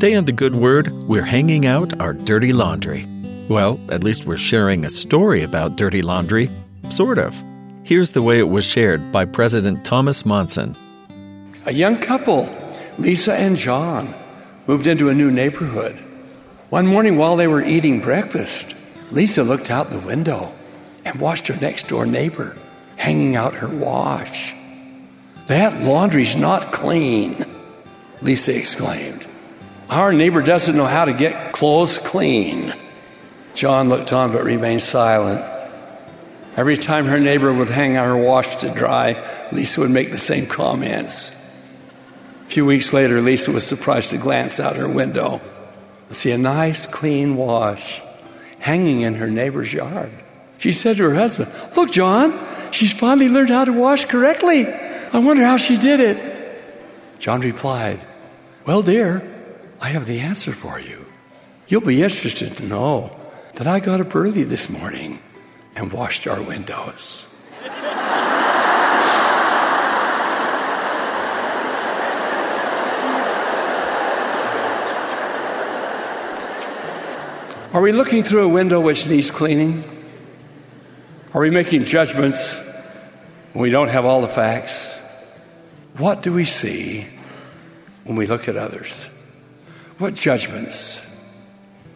Today on The Good Word, we're hanging out our dirty laundry. Well, at least we're sharing a story about dirty laundry. Sort of. Here's the way it was shared by President Thomas Monson. A young couple, Lisa and John, moved into a new neighborhood. One morning while they were eating breakfast, Lisa looked out the window and watched her next door neighbor hanging out her wash. That laundry's not clean, Lisa exclaimed. Our neighbor doesn't know how to get clothes clean. John looked on but remained silent. Every time her neighbor would hang out her wash to dry, Lisa would make the same comments. A few weeks later, Lisa was surprised to glance out her window and see a nice, clean wash hanging in her neighbor's yard. She said to her husband, Look, John, she's finally learned how to wash correctly. I wonder how she did it. John replied, Well, dear, I have the answer for you. You'll be interested to know that I got up early this morning and washed our windows. Are we looking through a window which needs cleaning? Are we making judgments when we don't have all the facts? What do we see when we look at others? What judgments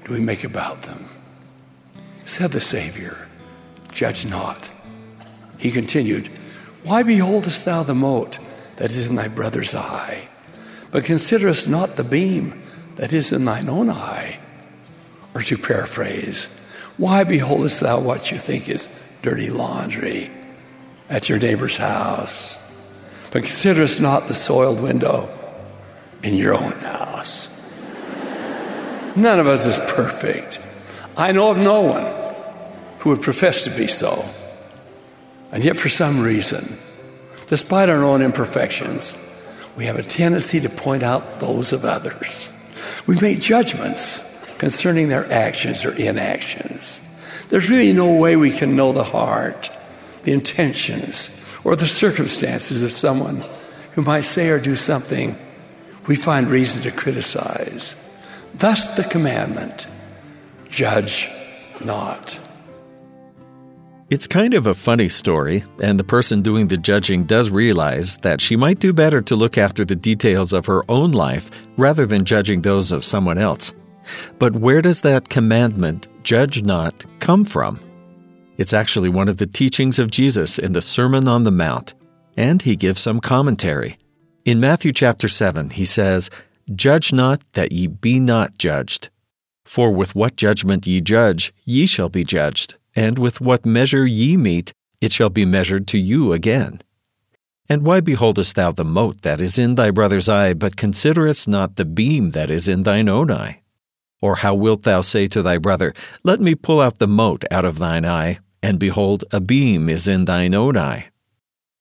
do we make about them? Said the Savior, Judge not. He continued, Why beholdest thou the mote that is in thy brother's eye, but considerest not the beam that is in thine own eye? Or to paraphrase, why beholdest thou what you think is dirty laundry at your neighbor's house, but considerest not the soiled window in your own house? None of us is perfect. I know of no one who would profess to be so. And yet, for some reason, despite our own imperfections, we have a tendency to point out those of others. We make judgments concerning their actions or inactions. There's really no way we can know the heart, the intentions, or the circumstances of someone who might say or do something we find reason to criticize. Thus, the commandment judge not. It's kind of a funny story, and the person doing the judging does realize that she might do better to look after the details of her own life rather than judging those of someone else. But where does that commandment, judge not, come from? It's actually one of the teachings of Jesus in the Sermon on the Mount, and he gives some commentary. In Matthew chapter 7, he says, Judge not that ye be not judged. For with what judgment ye judge, ye shall be judged, and with what measure ye mete, it shall be measured to you again. And why beholdest thou the mote that is in thy brother's eye, but considerest not the beam that is in thine own eye? Or how wilt thou say to thy brother, Let me pull out the mote out of thine eye, and behold, a beam is in thine own eye?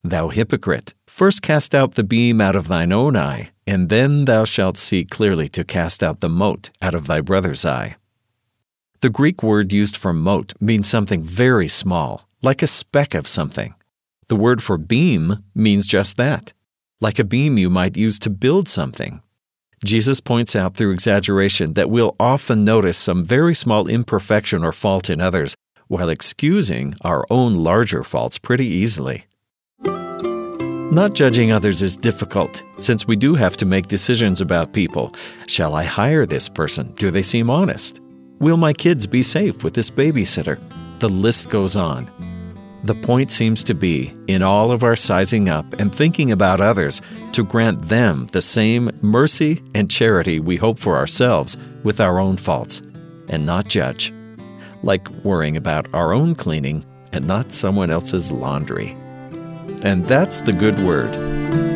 Thou hypocrite, first cast out the beam out of thine own eye, and then thou shalt see clearly to cast out the mote out of thy brother's eye. The Greek word used for mote means something very small, like a speck of something. The word for beam means just that, like a beam you might use to build something. Jesus points out through exaggeration that we'll often notice some very small imperfection or fault in others, while excusing our own larger faults pretty easily. Not judging others is difficult, since we do have to make decisions about people. Shall I hire this person? Do they seem honest? Will my kids be safe with this babysitter? The list goes on. The point seems to be, in all of our sizing up and thinking about others, to grant them the same mercy and charity we hope for ourselves with our own faults, and not judge, like worrying about our own cleaning and not someone else's laundry. And that's the good word.